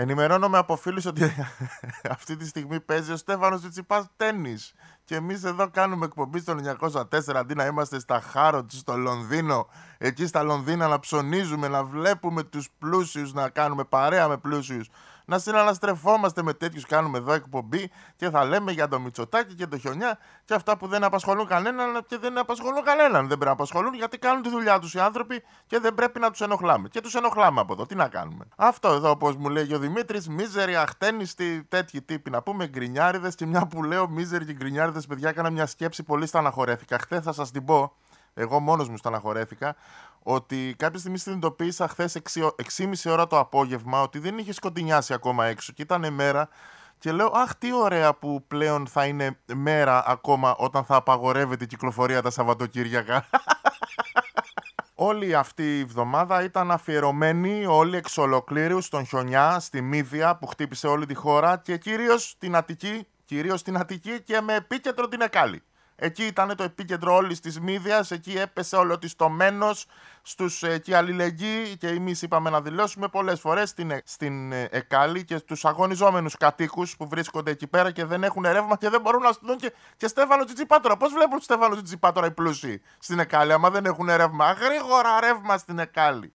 Ενημερώνομαι από φίλους ότι αυτή τη στιγμή παίζει ο Στέφανος Τσιτσιπάς τέννη. Και εμείς εδώ κάνουμε εκπομπή στο 904 αντί να είμαστε στα Χάροτς, στο Λονδίνο, εκεί στα Λονδίνα να ψωνίζουμε, να βλέπουμε τους πλούσιους, να κάνουμε παρέα με πλούσιους να συναναστρεφόμαστε με τέτοιους κάνουμε εδώ εκπομπή και θα λέμε για το Μητσοτάκι και το Χιονιά και αυτά που δεν απασχολούν κανέναν και δεν απασχολούν κανέναν. Δεν πρέπει να απασχολούν γιατί κάνουν τη δουλειά τους οι άνθρωποι και δεν πρέπει να τους ενοχλάμε. Και τους ενοχλάμε από εδώ. Τι να κάνουμε. Αυτό εδώ, όπως μου λέει ο Δημήτρης, μίζερη, αχτένιστη, τέτοιοι τύποι να πούμε, γκρινιάριδες και μια που λέω μίζερη και γκρινιάριδες, παιδιά, έκανα μια σκέψη πολύ στεναχωρέθηκα. Χθες θα σας την πω εγώ μόνος μου στεναχωρέθηκα, ότι κάποια στιγμή συνειδητοποίησα χθες 6,5 ώρα το απόγευμα ότι δεν είχε σκοτεινιάσει ακόμα έξω και ήταν μέρα. Και λέω, Αχ, τι ωραία που πλέον θα είναι μέρα ακόμα όταν θα απαγορεύεται η κυκλοφορία τα Σαββατοκύριακα. Όλη αυτή η εβδομάδα ήταν αφιερωμένη όλη εξ ολοκλήρου στον χιονιά, στη Μύδια που χτύπησε όλη τη χώρα και κυρίως την Αττική, κυρίως την Αττική και με επίκεντρο την Εκάλη. Εκεί ήταν το επίκεντρο όλης της μύδιας. Εκεί έπεσε όλο το μένο στους ε, εκεί αλληλεγγύοι. Και εμείς είπαμε να δηλώσουμε πολλές φορές στην, ε, στην ε, Εκάλη και στους αγωνιζόμενους κατοίκους που βρίσκονται εκεί πέρα και δεν έχουν ρεύμα και δεν μπορούν να στείλουν και, και Στέφανο Τσιτσιπάτορα. Πώς βλέπουν Στέφανο Τσιτσιπάτορα οι πλούσιοι στην Εκάλη, άμα δεν έχουν ρεύμα; Γρήγορα ρεύμα στην Εκάλη.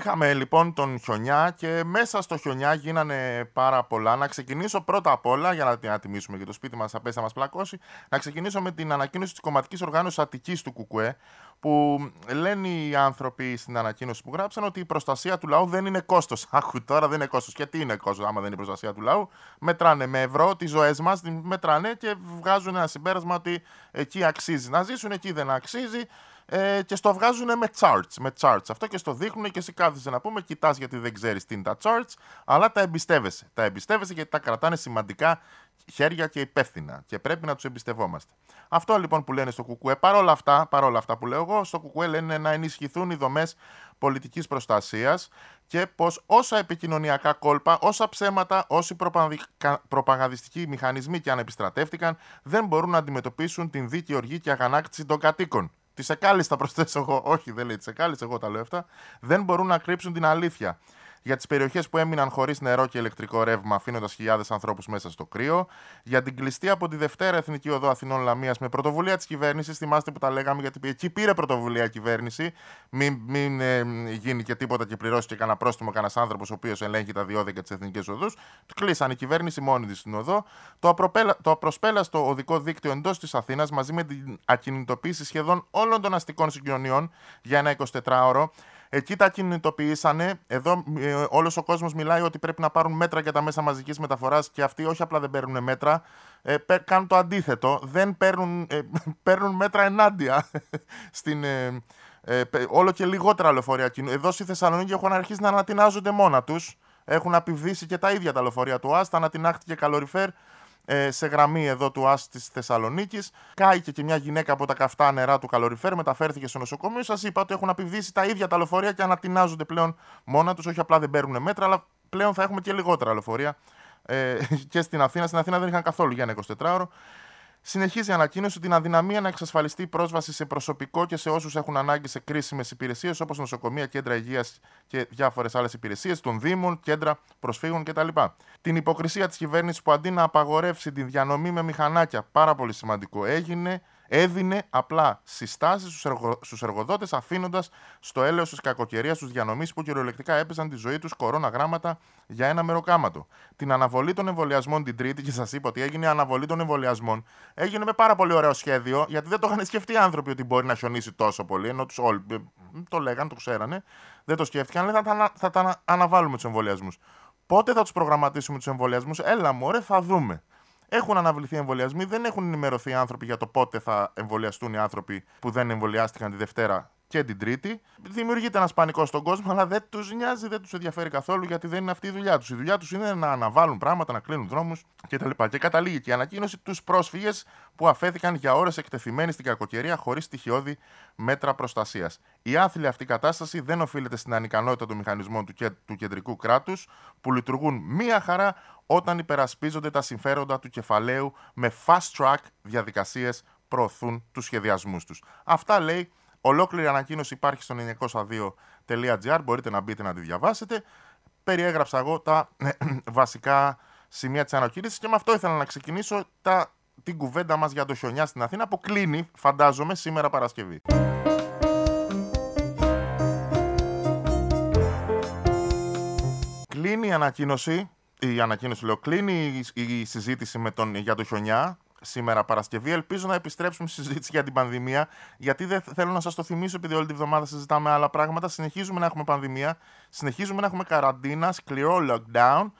Είχαμε λοιπόν τον χιονιά και μέσα στο χιονιά γίνανε πάρα πολλά. Να ξεκινήσω πρώτα απ' όλα, για να τιμήσουμε και το σπίτι μας, θα πέσει να μας πλακώσει, να ξεκινήσω με την ανακοίνωση της κομματικής οργάνωσης Αττικής του Κουκουέ, που λένε οι άνθρωποι στην ανακοίνωση που γράψαν ότι η προστασία του λαού δεν είναι κόστος. Άκου τώρα δεν είναι κόστος. Και τι είναι κόστος, άμα δεν είναι η προστασία του λαού; Μετράνε με ευρώ τις ζωές μας, μετράνε και βγάζουν ένα συμπέρασμα ότι εκεί αξίζει να ζήσουν, εκεί δεν αξίζει ε, και στο βγάζουν με charts, με charts. Αυτό και στο δείχνουν και εσύ κάθεσαι να πούμε, κοιτάς γιατί δεν ξέρεις τι είναι τα charts, αλλά τα εμπιστεύεσαι. Τα εμπιστεύεσαι γιατί τα κρατάνε σημαντικά χέρια και υπεύθυνα και πρέπει να τους εμπιστευόμαστε. Αυτό λοιπόν που λένε στο ΚΚΕ, παρόλα αυτά, παρόλα αυτά που λέω εγώ, στο ΚΚΕ λένε να ενισχυθούν οι δομές πολιτικής προστασίας και πως όσα επικοινωνιακά κόλπα, όσα ψέματα, όσοι προπαγανδιστικοί μηχανισμοί και αν επιστρατεύτηκαν, δεν μπορούν να αντιμετωπίσουν την δίκαιη οργή και αγανάκτηση των κατοίκων. Τη Εκάλη θα προσθέσω εγώ. Όχι, δεν λέει τη Εκάλη, εγώ τα λέω αυτά. Δεν μπορούν να κρύψουν την αλήθεια για τις περιοχές που έμειναν χωρίς νερό και ηλεκτρικό ρεύμα, αφήνοντας χιλιάδες ανθρώπους μέσα στο κρύο, για την κλειστή από τη Δευτέρα Εθνική Οδό Αθηνών Λαμίας με πρωτοβουλία της κυβέρνησης. Θυμάστε που τα λέγαμε, γιατί εκεί πήρε πρωτοβουλία η κυβέρνηση. Μην, μην ε, γίνει και τίποτα και πληρώσει και κανένα πρόστιμο κανένας άνθρωπος ο οποίος ελέγχει τα διόδια και τις εθνικές οδούς. Του κλείσαν η κυβέρνηση μόνη της στην οδό. Το, απροπέλα, το απροσπέλαστο οδικό δίκτυο εντός της Αθήνας μαζί με την ακινητοποίηση σχεδόν όλων των αστικών συγκοινωνιών για ένα 24ωρο Εκεί τα κινητοποιήσανε. Εδώ ε, όλος ο κόσμος μιλάει ότι πρέπει να πάρουν μέτρα για τα μέσα μαζικής μεταφοράς και αυτοί όχι απλά δεν παίρνουν μέτρα, ε, κάνουν το αντίθετο. Δεν παίρνουν, ε, παίρνουν μέτρα ενάντια στην. Ε, ε, όλο και λιγότερα λεωφορεία Εδώ στη Θεσσαλονίκη έχουν αρχίσει να ανατινάζονται μόνα τους. Έχουν απειβδίσει και τα ίδια τα λεωφορεία του ΑΣΤ, ανατινάχτηκε καλοριφέρ ε, σε γραμμή εδώ του ΑΣ της Θεσσαλονίκης. Κάηκε και μια γυναίκα από τα καυτά νερά του καλοριφέρ, μεταφέρθηκε στο νοσοκομείο. Σας είπα ότι έχουν απειβδίσει τα ίδια τα λεωφορεία και ανατινάζονται πλέον μόνα τους. Όχι απλά δεν παίρνουν μέτρα, αλλά πλέον θα έχουμε και λιγότερα λεωφορεία. Ε, και στην Αθήνα. Στην Αθήνα δεν είχαν καθόλου για ένα 24ωρο. Συνεχίζει η ανακοίνωση την αδυναμία να εξασφαλιστεί πρόσβαση σε προσωπικό και σε όσους έχουν ανάγκη σε κρίσιμες υπηρεσίες όπως νοσοκομεία, κέντρα υγείας και διάφορες άλλες υπηρεσίες των Δήμων, κέντρα προσφύγων κτλ. Την υποκρισία της κυβέρνησης που αντί να απαγορεύσει τη διανομή με μηχανάκια, πάρα πολύ σημαντικό, έγινε έδινε απλά συστάσεις στους εργο... εργοδότες, αφήνοντας στο έλεος της κακοκαιρίας τους διανομής που κυριολεκτικά έπαιζαν τη ζωή τους κορώνα γράμματα για ένα μεροκάματο. Την αναβολή των εμβολιασμών την Τρίτη, και σας είπα ότι έγινε η αναβολή των εμβολιασμών, έγινε με πάρα πολύ ωραίο σχέδιο, γιατί δεν το είχαν σκεφτεί οι άνθρωποι ότι μπορεί να χιονίσει τόσο πολύ, ενώ τους όλοι ε, το λέγανε, το ξέρανε, δεν το σκέφτηκαν, λέει θα τα, θα τα αναβάλουμε τους εμβολιασμούς. Πότε θα τους προγραμματίσουμε τους εμβολιασμούς, έλα μωρέ, θα δούμε. Έχουν αναβληθεί εμβολιασμοί, δεν έχουν ενημερωθεί οι άνθρωποι για το πότε θα εμβολιαστούν οι άνθρωποι που δεν εμβολιάστηκαν τη Δευτέρα και την Τρίτη. Δημιουργείται ένας πανικός στον κόσμο, αλλά δεν τους νοιάζει, δεν τους ενδιαφέρει καθόλου γιατί δεν είναι αυτή η δουλειά τους. Η δουλειά τους είναι να αναβάλουν πράγματα, να κλείνουν δρόμους κτλ. Και καταλήγει και η ανακοίνωση τους πρόσφυγες που αφέθηκαν για ώρες εκτεθειμένοι στην κακοκαιρία χωρίς στοιχειώδη μέτρα προστασίας. Η άθλη αυτή κατάσταση δεν οφείλεται στην ανικανότητα των μηχανισμών του, του κεντρικού κράτους που λειτουργούν μία χαρά όταν υπερασπίζονται τα συμφέροντα του κεφαλαίου με fast track διαδικασίες προωθούν τους σχεδιασμούς τους. Αυτά λέει Ολόκληρη ανακοίνωση υπάρχει στο 902.gr. Μπορείτε να μπείτε να τη διαβάσετε. Περιέγραψα εγώ τα βασικά σημεία της ανακοίνωσης και με αυτό ήθελα να ξεκινήσω τα, την κουβέντα μας για το χιονιά στην Αθήνα που κλείνει, φαντάζομαι, σήμερα Παρασκευή. Κλείνει η ανακοίνωση, η ανακοίνωση λέω, κλείνει η, συζήτηση με τον, για το χιονιά σήμερα Παρασκευή. Ελπίζω να επιστρέψουμε στη συζήτηση για την πανδημία, γιατί δεν θέλω να σας το θυμίσω, επειδή όλη τη βδομάδα συζητάμε άλλα πράγματα. Συνεχίζουμε να έχουμε πανδημία, συνεχίζουμε να έχουμε καραντίνα, σκληρό lockdown.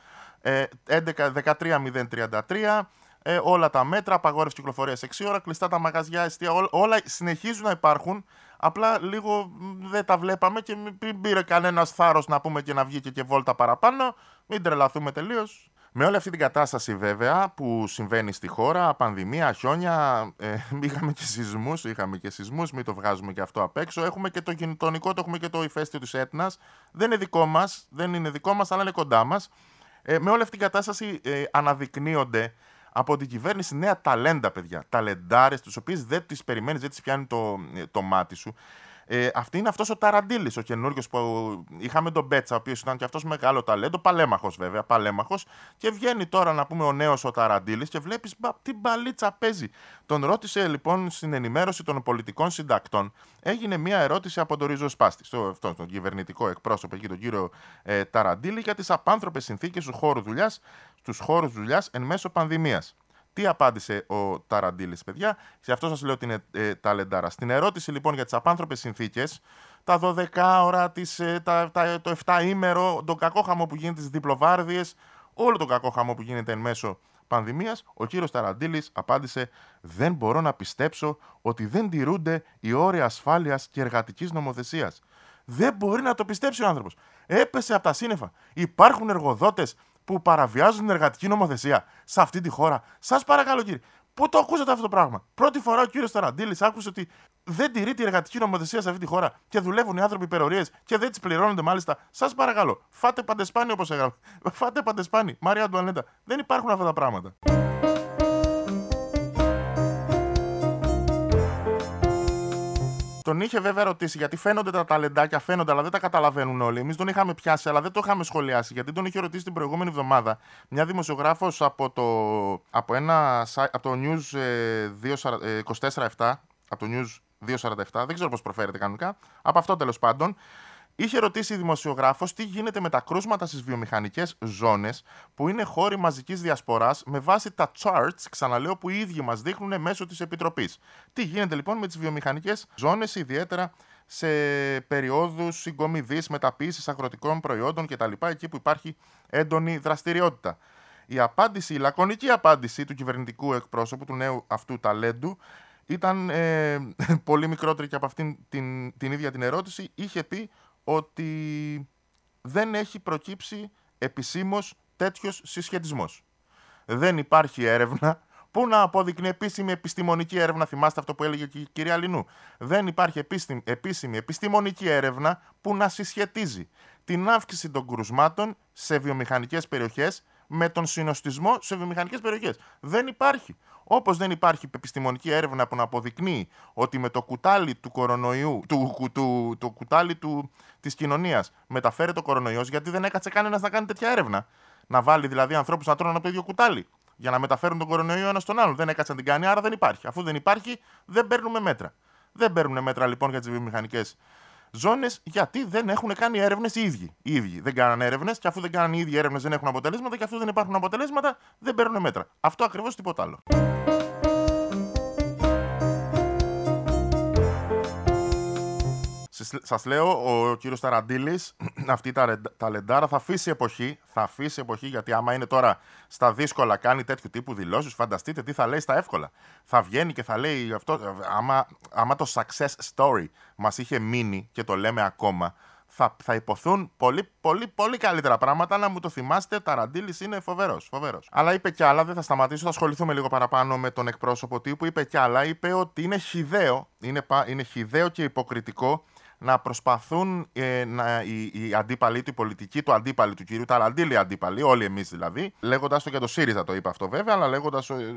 13.033 ε, όλα τα μέτρα, απαγόρευση κυκλοφορίας 6 ώρα, κλειστά τα μαγαζιά, εστία, όλα, όλα συνεχίζουν να υπάρχουν. Απλά λίγο δεν τα βλέπαμε και μην πήρε κανένας θάρρος να πούμε και να βγει και, και βόλτα παραπάνω. Μην τρελαθούμε τελείως. Με όλη αυτή την κατάσταση βέβαια που συμβαίνει στη χώρα, πανδημία, χιόνια, ε, είχαμε και σεισμούς, είχαμε και σεισμούς, μην το βγάζουμε και αυτό απ' έξω. Έχουμε και το γειτονικό, το έχουμε και το ηφαίστειο της Έτνας. Δεν είναι δικό μας, δεν είναι δικό μας, αλλά είναι κοντά μας. Ε, με όλη αυτή την κατάσταση ε, αναδεικνύονται από την κυβέρνηση νέα ταλέντα, παιδιά. Ταλεντάρες, τους οποίε δεν τις περιμένεις, δεν τις πιάνει το, ε, το μάτι σου. Ε, αυτή είναι αυτός ο Ταραντήλη, ο καινούριο που είχαμε τον Μπέτσα, ο οποίος ήταν και αυτός μεγάλο ταλέντο, παλέμαχος βέβαια, παλέμαχος. Και βγαίνει τώρα να πούμε ο νέος ο Ταραντήλη και βλέπεις τι μπαλίτσα παίζει. Τον ρώτησε λοιπόν στην ενημέρωση των πολιτικών συντακτών, έγινε μια ερώτηση από τον Ριζοσπάστη, στο, αυτό, τον κυβερνητικό εκπρόσωπο εκεί, τον κύριο ε, Ταραντήλη, για τις απάνθρωπες συνθήκες του χώρους δουλειάς, στους χώρους δουλειάς εν μέσω πανδημίας. Τι απάντησε ο Ταραντήλη, παιδιά, σε αυτό σας λέω ότι είναι ε, ταλεντάρα. Στην ερώτηση λοιπόν για τις απάνθρωπες συνθήκες, τα 12 ώρα, τις, ε, τα, τα, το 7 ήμερο, τον κακό χαμό που γίνεται, τι διπλοβάρδιες, όλο τον κακό χαμό που γίνεται εν μέσω πανδημίας, ο κύριος Ταραντήλη απάντησε: Δεν μπορώ να πιστέψω ότι δεν τηρούνται οι όροι ασφάλειας και εργατικής νομοθεσίας. Δεν μπορεί να το πιστέψει ο άνθρωπος. Έπεσε από τα σύννεφα. Υπάρχουν εργοδότες που παραβιάζουν την εργατική νομοθεσία σε αυτή τη χώρα. Σας παρακαλώ, κύριε, πού το ακούσατε αυτό το πράγμα; Πρώτη φορά ο κύριος Ταραντήλη άκουσε ότι δεν τηρείται η εργατική νομοθεσία σε αυτή τη χώρα και δουλεύουν οι άνθρωποι υπερορίες και δεν τις πληρώνονται μάλιστα. Σας παρακαλώ, φάτε παντεσπάνι όπως έγραφε. Φάτε παντεσπάνι. Μαρία Αντουανέτα. Δεν υπάρχουν αυτά τα πράγματα. Τον είχε βέβαια ρωτήσει γιατί φαίνονται τα ταλεντάκια, φαίνονται, αλλά δεν τα καταλαβαίνουν όλοι. Εμείς τον είχαμε πιάσει, αλλά δεν το είχαμε σχολιάσει. Γιατί τον είχε ρωτήσει την προηγούμενη εβδομάδα μια δημοσιογράφος από το, από ένα, από το News 24-7, ε, από το News 247, δεν ξέρω πώς προφέρεται κανονικά, από αυτό τέλος πάντων, Είχε ρωτήσει η δημοσιογράφος τι γίνεται με τα κρούσματα στις βιομηχανικές ζώνες, που είναι χώροι μαζικής διασποράς, με βάση τα charts, ξαναλέω, που οι ίδιοι μας δείχνουν μέσω της Επιτροπής. Τι γίνεται λοιπόν με τις βιομηχανικές ζώνες, ιδιαίτερα σε περιόδους συγκομιδής, μεταποίησης αγροτικών προϊόντων κτλ., εκεί που υπάρχει έντονη δραστηριότητα. Η απάντηση, η λακωνική απάντηση του κυβερνητικού εκπρόσωπου, του νέου αυτού ταλέντου, ήταν ε, πολύ μικρότερη και από αυτήν την, την ίδια την ερώτηση. Είχε πει ότι δεν έχει προκύψει επισήμως τέτοιος συσχετισμός. Δεν υπάρχει έρευνα που να αποδεικνύει επίσημη επιστημονική έρευνα. Θυμάστε αυτό που έλεγε και η κυρία Λινού. Δεν υπάρχει επίσημη επιστημονική έρευνα που να συσχετίζει την αύξηση των κρουσμάτων σε βιομηχανικές περιοχές με τον συνοστισμό σε βιομηχανικές περιοχές. Δεν υπάρχει. Όπως δεν υπάρχει επιστημονική έρευνα που να αποδεικνύει ότι με το κουτάλι του κορονοϊού, του, του, το κουτάλι του, της κοινωνίας μεταφέρει το κορονοϊός, γιατί δεν έκατσε κανένας να κάνει τέτοια έρευνα. Να βάλει δηλαδή ανθρώπους να τρώνε από το ίδιο κουτάλι για να μεταφέρουν τον κορονοϊό ένας στον άλλον. Δεν έκατσε να την κάνει, άρα δεν υπάρχει. Αφού δεν υπάρχει, δεν παίρνουμε μέτρα. Δεν παίρνουν μέτρα λοιπόν για τις βιομηχανικές ζώνες γιατί δεν έχουν κάνει έρευνες οι ίδιοι. Οι ίδιοι δεν κάνανε έρευνες και αφού δεν κάνανε οι ίδιοι έρευνες δεν έχουν αποτελέσματα και αφού δεν υπάρχουν αποτελέσματα δεν παίρνουν μέτρα. Αυτό ακριβώς τίποτα άλλο. Σας λέω, ο κύριος Ταραντήλη, αυτή η ταλεντάρα θα αφήσει εποχή. Θα αφήσει εποχή γιατί άμα είναι τώρα στα δύσκολα, κάνει τέτοιου τύπου δηλώσεις, φανταστείτε τι θα λέει στα εύκολα. Θα βγαίνει και θα λέει αυτό. Άμα, άμα το success story μας είχε μείνει και το λέμε ακόμα, θα, θα υποθούν πολύ, πολύ, πολύ καλύτερα πράγματα. Να μου το θυμάστε, Ταραντήλη είναι φοβερός. Φοβερός. Αλλά είπε κι άλλα, δεν θα σταματήσω, θα ασχοληθούμε λίγο παραπάνω με τον εκπρόσωπο τύπου. Είπε κι άλλα, είπε ότι είναι χιδαίο, είναι, είναι χιδαίο και υποκριτικό να προσπαθούν ε, να, οι, οι αντίπαλοι του, οι πολιτικοί του αντίπαλοι του κυρίου Ταραντήλη αντίπαλοι, όλοι εμείς δηλαδή, λέγοντας το για το ΣΥΡΙΖΑ το είπε αυτό βέβαια, αλλά λέγοντας. Ε,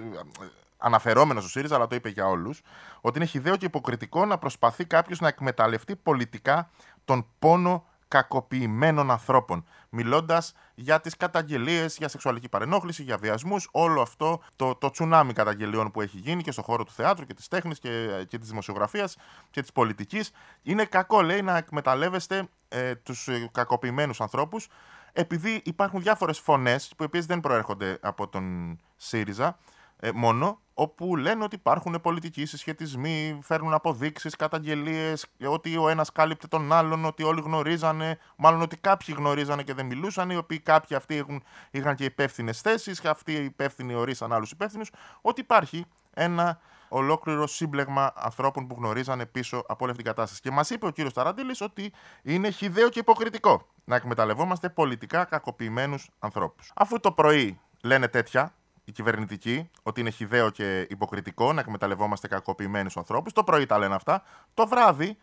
αναφερόμενος στο ΣΥΡΙΖΑ, αλλά το είπε για όλους, ότι είναι χιδαίο και υποκριτικό να προσπαθεί κάποιος να εκμεταλλευτεί πολιτικά τον πόνο κακοποιημένων ανθρώπων. Μιλώντας για τις καταγγελίες για σεξουαλική παρενόχληση, για βιασμούς, όλο αυτό το, το τσουνάμι καταγγελιών που έχει γίνει και στον χώρο του θεάτρου και της τέχνης και, και της δημοσιογραφίας και της πολιτικής. Είναι κακό, λέει, να εκμεταλλεύεστε ε, τους ε, κακοποιημένους ανθρώπους, επειδή υπάρχουν διάφορες φωνές που επίση δεν προέρχονται από τον ΣΥΡΙΖΑ ε, μόνο, όπου λένε ότι υπάρχουν πολιτικοί συσχετισμοί, φέρνουν αποδείξεις, καταγγελίες, ότι ο ένας κάλυπτε τον άλλον, ότι όλοι γνωρίζανε, μάλλον ότι κάποιοι γνωρίζανε και δεν μιλούσαν, οι οποίοι κάποιοι αυτοί έχουν, είχαν και υπεύθυνες θέσεις, και αυτοί οι υπεύθυνοι ορίσαν άλλους υπεύθυνους, ότι υπάρχει ένα ολόκληρο σύμπλεγμα ανθρώπων που γνωρίζανε πίσω από όλη αυτή την κατάσταση. Και μας είπε ο κύριος Ταραντήλης ότι είναι χιδαίο και υποκριτικό να εκμεταλλευόμαστε πολιτικά κακοποιημένους ανθρώπους. Αφού το πρωί λένε τέτοια, η κυβερνητική, ότι είναι χιδαίο και υποκριτικό να εκμεταλλευόμαστε κακοποιημένους ανθρώπους. Το πρωί τα λένε αυτά. Το βράδυ,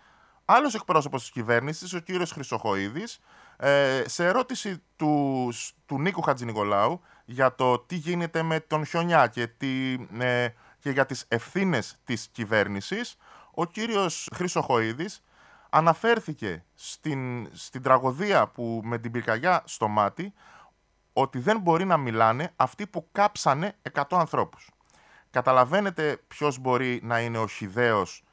άλλος εκπρόσωπος της κυβέρνησης, ο κύριος Χρυσοχοίδης, ε, σε ερώτηση του, του Νίκου Χατζηνικολάου για το τι γίνεται με τον χιονιά και, τι, ε, και για τις ευθύνες της κυβέρνησης, ο κύριος Χρυσοχοίδης αναφέρθηκε στην, στην τραγωδία που με την πυρκαγιά στο μάτι ότι δεν μπορεί να μιλάνε αυτοί που κάψανε 100 ανθρώπους. Καταλαβαίνετε ποιος μπορεί να είναι ο χιδαίος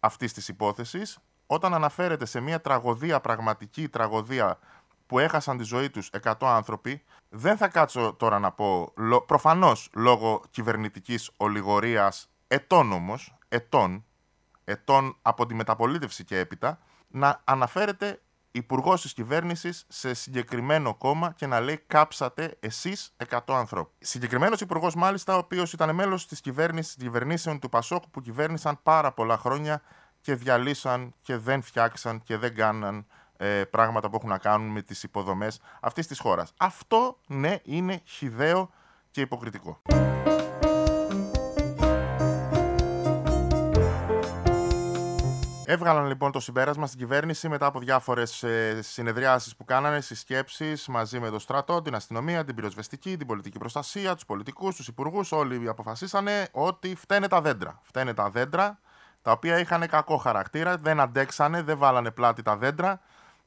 αυτής της υπόθεσης; Όταν αναφέρεται σε μια τραγωδία, πραγματική τραγωδία που έχασαν τη ζωή τους 100 άνθρωποι, δεν θα κάτσω τώρα να πω, προφανώς λόγω κυβερνητικής ολιγορίας, ετών όμως, ετών, ετών από τη μεταπολίτευση και έπειτα, να αναφέρεται υπουργός της κυβέρνησης σε συγκεκριμένο κόμμα και να λέει κάψατε εσείς 100 ανθρώπους. Συγκεκριμένος υπουργός, μάλιστα, ο οποίος ήταν μέλος της κυβέρνησης κυβερνήσεων του Πασόκ που κυβέρνησαν πάρα πολλά χρόνια και διαλύσαν και δεν φτιάξαν και δεν κάναν ε, πράγματα που έχουν να κάνουν με τις υποδομές αυτής της χώρας. Αυτό, ναι, είναι χιδαίο και υποκριτικό. Έβγαλαν λοιπόν το συμπέρασμα στην κυβέρνηση μετά από διάφορες ε, συνεδριάσεις που κάνανε, συσκέψεις μαζί με το στρατό, την αστυνομία, την πυροσβεστική, την πολιτική προστασία, τους πολιτικούς, τους υπουργούς. Όλοι αποφασίσανε ότι φταίνε τα δέντρα. Φταίνε τα δέντρα τα οποία είχαν κακό χαρακτήρα, δεν αντέξανε, δεν βάλανε πλάτη τα δέντρα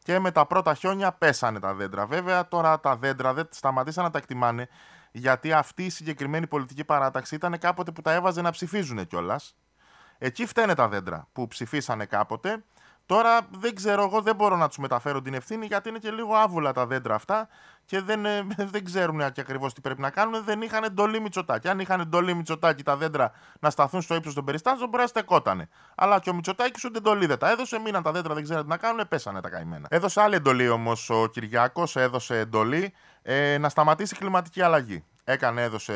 και με τα πρώτα χιόνια πέσανε τα δέντρα. Βέβαια τώρα τα δέντρα δεν σταματήσαν να τα εκτιμάνε γιατί αυτή η συγκεκριμένη πολιτική παράταξη ήταν κάποτε που τα έβαζε να ψηφίζουν κιόλας Εκεί φταίνε τα δέντρα που ψηφίσανε κάποτε. Τώρα δεν ξέρω, εγώ δεν μπορώ να τους μεταφέρω την ευθύνη γιατί είναι και λίγο άβουλα τα δέντρα αυτά και δεν, ε, δεν ξέρουν και ακριβώς τι πρέπει να κάνουν. Δεν είχαν εντολή Μητσοτάκη. Αν είχαν εντολή Μητσοτάκη τα δέντρα να σταθούν στο ύψος των περιστάσεων, μπορεί να στεκότανε. Αλλά και ο Μητσοτάκης ούτε εντολή δεν τα έδωσε. Μείναν τα δέντρα, δεν ξέρουν τι να κάνουν, πέσανε τα καημένα. Έδωσε άλλη εντολή όμως ο Κυριάκος, έδωσε εντολή ε, να σταματήσει η κλιματική αλλαγή έκανε, έδωσε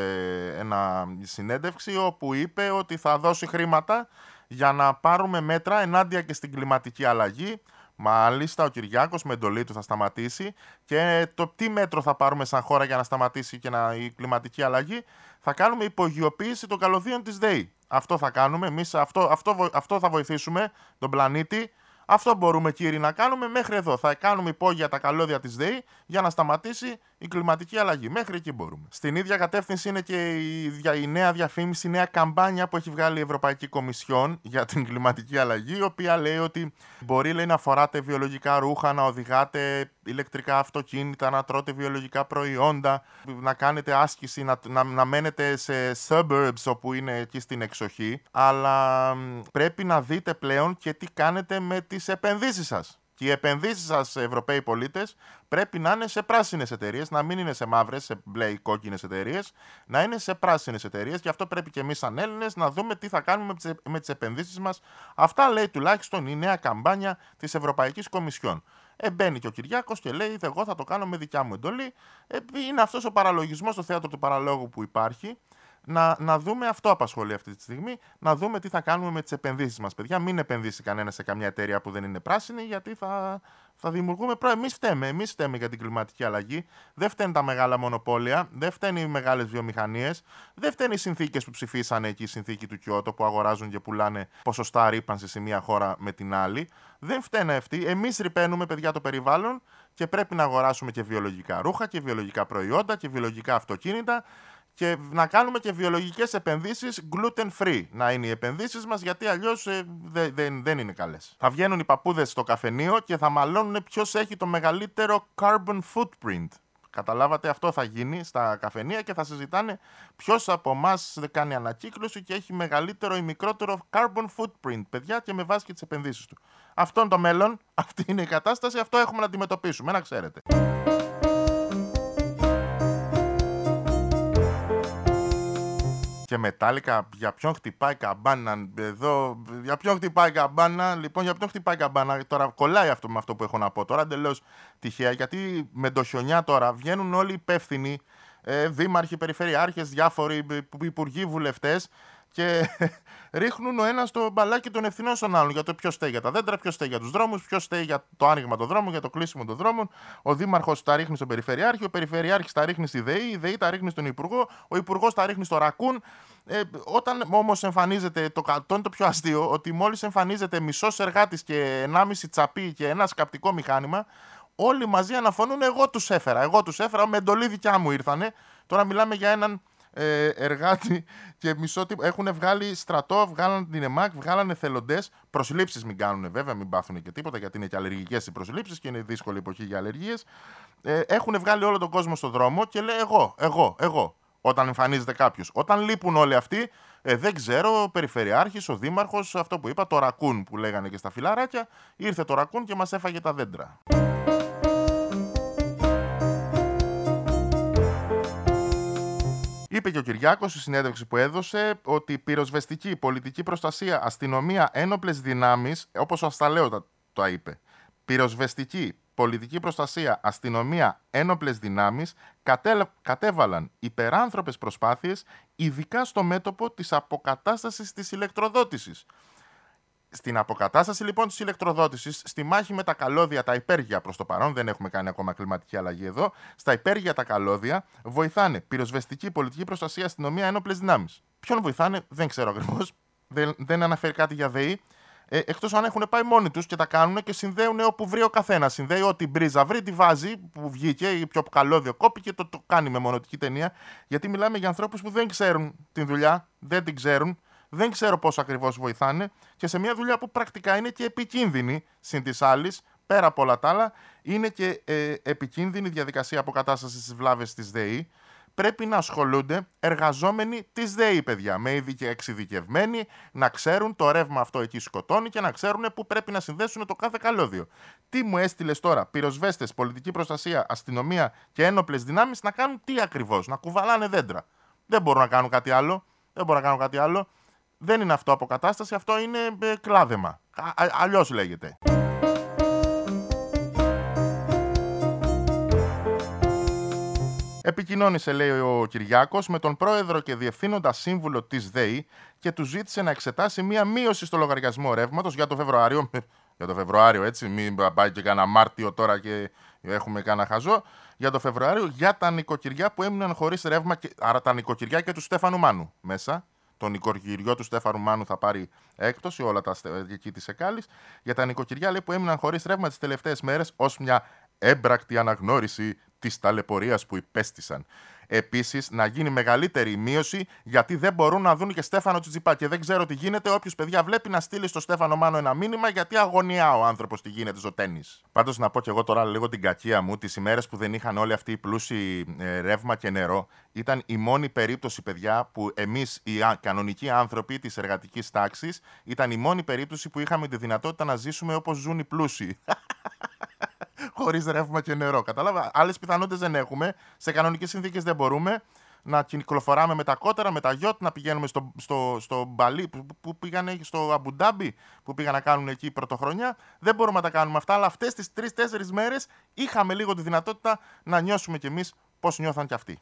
ένα συνέντευξη όπου είπε ότι θα δώσει χρήματα για να πάρουμε μέτρα ενάντια και στην κλιματική αλλαγή. Μάλιστα, ο Κυριάκος με εντολή του θα σταματήσει. Και το τι μέτρο θα πάρουμε σαν χώρα για να σταματήσει και να, η κλιματική αλλαγή, θα κάνουμε υπογειοποίηση των καλωδίων της ΔΕΗ. Αυτό θα κάνουμε. Εμείς αυτό, αυτό, αυτό θα βοηθήσουμε τον πλανήτη αυτό μπορούμε κύριοι να κάνουμε μέχρι εδώ. Θα κάνουμε υπόγεια τα καλώδια της ΔΕΗ για να σταματήσει η κλιματική αλλαγή. Μέχρι εκεί μπορούμε. Στην ίδια κατεύθυνση είναι και η, η νέα διαφήμιση, η νέα καμπάνια που έχει βγάλει η Ευρωπαϊκή Κομισιόν για την κλιματική αλλαγή, η οποία λέει ότι μπορεί λέει, να φοράτε βιολογικά ρούχα, να οδηγάτε ηλεκτρικά αυτοκίνητα, να τρώτε βιολογικά προϊόντα, να κάνετε άσκηση, να, να, να μένετε σε suburbs όπου είναι εκεί στην εξοχή. Αλλά πρέπει να δείτε πλέον και τι κάνετε με τις επενδύσεις σας. Και οι επενδύσεις σας, Ευρωπαίοι πολίτες, πρέπει να είναι σε πράσινες εταιρείες, να μην είναι σε μαύρες, σε μπλε ή κόκκινες εταιρείες, να είναι σε πράσινες εταιρείες. Γι' αυτό πρέπει και εμείς, σαν Έλληνες, να δούμε τι θα κάνουμε με τις επενδύσεις μας. Αυτά λέει τουλάχιστον η νέα καμπάνια της Ευρωπαϊκής Κομισιόν. Ε, μπαίνει και ο Κυριάκος και λέει: Εγώ θα το κάνω με δικιά μου εντολή. Ε, είναι αυτός ο παραλογισμός στο θέατρο του παραλόγου που υπάρχει. Να, να δούμε, αυτό απασχολεί αυτή τη στιγμή, να δούμε τι θα κάνουμε με τις επενδύσεις μας. Παιδιά, μην επενδύσει κανένας σε καμιά εταιρεία που δεν είναι πράσινη, γιατί θα, θα δημιουργούμε πρόβλημα. Εμείς φταίμε. Εμείς φταίμε για την κλιματική αλλαγή. Δεν φταίνουν τα μεγάλα μονοπόλια, δεν φταίνουν οι μεγάλες βιομηχανίες, δεν φταίνουν οι συνθήκες που ψηφίσανε εκεί, η συνθήκη του Κιώτο που αγοράζουν και πουλάνε ποσοστά ρήπανσης σε μία χώρα με την άλλη. Δεν φταίνε αυτοί. Εμείς ρηπαίνουμε, παιδιά, το περιβάλλον και πρέπει να αγοράσουμε και βιολογικά ρούχα και βιολογικά προϊόντα και βιολογικά αυτοκίνητα και να κάνουμε και βιολογικές επενδύσεις gluten free να είναι οι επενδύσεις μας, γιατί αλλιώς ε, δεν, δεν είναι καλές. Θα βγαίνουν οι παππούδες στο καφενείο και θα μαλώνουν ποιος έχει το μεγαλύτερο carbon footprint. Καταλάβατε, αυτό θα γίνει στα καφενεία και θα συζητάνε ποιος από εμάς κάνει ανακύκλωση και έχει μεγαλύτερο ή μικρότερο carbon footprint, παιδιά, και με βάση και τις επενδύσεις του. Αυτό είναι το μέλλον, αυτή είναι η κατάσταση, αυτό έχουμε να αντιμετωπίσουμε, να ξέρετε. Και μετάλλικα. Για ποιον χτυπάει καμπάνα εδώ, για ποιον χτυπάει καμπάνα. Λοιπόν, για ποιον χτυπάει καμπάνα. Τώρα κολλάει αυτό με αυτό που έχω να πω. Τώρα εντελώ τυχαία, γιατί με το χιονιά τώρα βγαίνουν όλοι υπεύθυνοι, ε, δήμαρχοι, περιφερειάρχε, διάφοροι υπουργοί, βουλευτέ και ρίχνουν ο ένας το μπαλάκι των ευθυνών στον άλλον για το ποιος στέει για τα δέντρα, ποιος στέει για τους δρόμους, ποιος στέει για το άνοιγμα των δρόμων, για το κλείσιμο των δρόμων. Ο Δήμαρχος τα ρίχνει στον Περιφερειάρχη, ο Περιφερειάρχης τα ρίχνει στη ΔΕΗ, η ΔΕΗ τα ρίχνει στον Υπουργό, ο Υπουργός τα ρίχνει στο Ρακούν. Ε, όταν όμως εμφανίζεται, το, το είναι το πιο αστείο, ότι μόλις εμφανίζεται μισός εργάτης και 1,5 τσαπί και ένα σκαπτικό μηχάνημα, όλοι μαζί αναφωνούν εγώ τους έφερα. Εγώ τους έφερα, με εντολή δικιά μου ήρθανε. Τώρα μιλάμε για έναν ε, εργάτη και μισό τύπο. Έχουν βγάλει στρατό, βγάλαν την ΕΜΑΚ, βγάλαν εθελοντέ. Προσλήψεις μην κάνουν βέβαια, μην πάθουν και τίποτα γιατί είναι και αλλεργικές οι προσλήψεις και είναι δύσκολη εποχή για αλλεργίες. Ε, έχουν βγάλει όλο τον κόσμο στον δρόμο και λέει εγώ, εγώ, εγώ. Όταν εμφανίζεται κάποιος. Όταν λείπουν όλοι αυτοί, ε, δεν ξέρω, ο Περιφερειάρχης, ο Δήμαρχος, αυτό που είπα, το ρακούν που λέγανε και στα φιλαράκια, ήρθε το ρακούν και μας έφαγε τα δέντρα. Είπε και ο Κυριάκος στη συνέντευξη που έδωσε ότι πυροσβεστική, πολιτική προστασία, αστυνομία, ένοπλες δυνάμεις, όπως ο Ασταλέο το είπε, πυροσβεστική, πολιτική προστασία, αστυνομία, ένοπλες δυνάμεις κατέβαλαν υπεράνθρωπες προσπάθειες, ειδικά στο μέτωπο της αποκατάστασης της ηλεκτροδότησης. Στην αποκατάσταση λοιπόν της ηλεκτροδότησης, στη μάχη με τα καλώδια, τα υπέργεια προς το παρόν, δεν έχουμε κάνει ακόμα κλιματική αλλαγή εδώ, στα υπέργεια τα καλώδια βοηθάνε πυροσβεστική, πολιτική προστασία, αστυνομία, ένοπλες δυνάμεις. Ποιον βοηθάνε, δεν ξέρω ακριβώς. Δεν, δεν αναφέρει κάτι για ΔΕΗ. Ε, Εκτός αν έχουν πάει μόνοι τους και τα κάνουν και συνδέουν όπου βρει ο καθένας. Συνδέει ό,τι μπρίζα βρει, τη βάζει που βγήκε ή πιο καλώδιο κόπη και το, το κάνει με μονοτική ταινία. Γιατί μιλάμε για ανθρώπους που δεν ξέρουν την δουλειά, δεν την ξέρουν δεν ξέρω πώς ακριβώς βοηθάνε και σε μια δουλειά που πρακτικά είναι και επικίνδυνη συν της άλλης, πέρα από όλα τα άλλα, είναι και ε, επικίνδυνη διαδικασία αποκατάστασης της βλάβης της ΔΕΗ. Πρέπει να ασχολούνται εργαζόμενοι της ΔΕΗ, παιδιά, με ειδικοί εξειδικευμένοι, να ξέρουν το ρεύμα αυτό εκεί σκοτώνει και να ξέρουν πού πρέπει να συνδέσουν το κάθε καλώδιο. Τι μου έστειλες τώρα, πυροσβέστες, πολιτική προστασία, αστυνομία και ένοπλες δυνάμεις να κάνουν τι ακριβώς, να κουβαλάνε δέντρα. Δεν μπορούν να κάνουν κάτι άλλο. Δεν μπορούν να κάνουν κάτι άλλο. Δεν είναι αυτό αποκατάσταση, αυτό είναι ε, κλάδεμα. Αλλιώς λέγεται. Επικοινώνησε, λέει ο Κυριάκος, με τον πρόεδρο και διευθύνοντα σύμβουλο της ΔΕΗ και του ζήτησε να εξετάσει μία μείωση στο λογαριασμό ρεύματος για το Φεβρουάριο. Για το Φεβρουάριο, έτσι, μην πάει και κανένα Μάρτιο τώρα και έχουμε κανένα χαζό. Για το Φεβρουάριο, για τα νοικοκυριά που έμειναν χωρίς ρεύμα, άρα τα νοικοκυριά και του Στέφανου Μάνου μέσα το νοικοκυριό του Στέφανου Μάνου θα πάρει έκπτωση, όλα τα εκεί της Εκάλης. Για τα νοικοκυριά λέει, που έμειναν χωρίς ρεύμα τις τελευταίες μέρες ως μια έμπρακτη αναγνώριση της ταλαιπωρίας που υπέστησαν. Επίσης, να γίνει μεγαλύτερη μείωση, γιατί δεν μπορούν να δουν και Στέφανο Τσιτσιπά. Και δεν ξέρω τι γίνεται. Όποιος παιδιά βλέπει να στείλει στο Στέφανο Μάνο ένα μήνυμα, γιατί αγωνιά ο άνθρωπος τι γίνεται στο τέννη. Πάντως, να πω και εγώ τώρα λίγο την κακία μου, τις ημέρες που δεν είχαν όλοι αυτοί οι πλούσιοι ε, ρεύμα και νερό, ήταν η μόνη περίπτωση, παιδιά, που εμείς οι κανονικοί άνθρωποι της εργατικής τάξης, ήταν η μόνη περίπτωση που είχαμε τη δυνατότητα να ζήσουμε όπως ζουν οι πλούσιοι. χωρίς ρεύμα και νερό. Κατάλαβα. Άλλες πιθανότητες δεν έχουμε. Σε κανονικές συνθήκες δεν μπορούμε να κυκλοφοράμε με τα κότερα, με τα γιότ, να πηγαίνουμε στο, στο, στο Μπαλί, που, που πήγανε στο Αμπουντάμπι, που πήγαν να κάνουν εκεί πρωτοχρονιά. Δεν μπορούμε να τα κάνουμε αυτά, αλλά αυτές τις τρει-τέσσερι μέρες είχαμε λίγο τη δυνατότητα να νιώσουμε κι εμείς πώς νιώθαν κι αυτοί.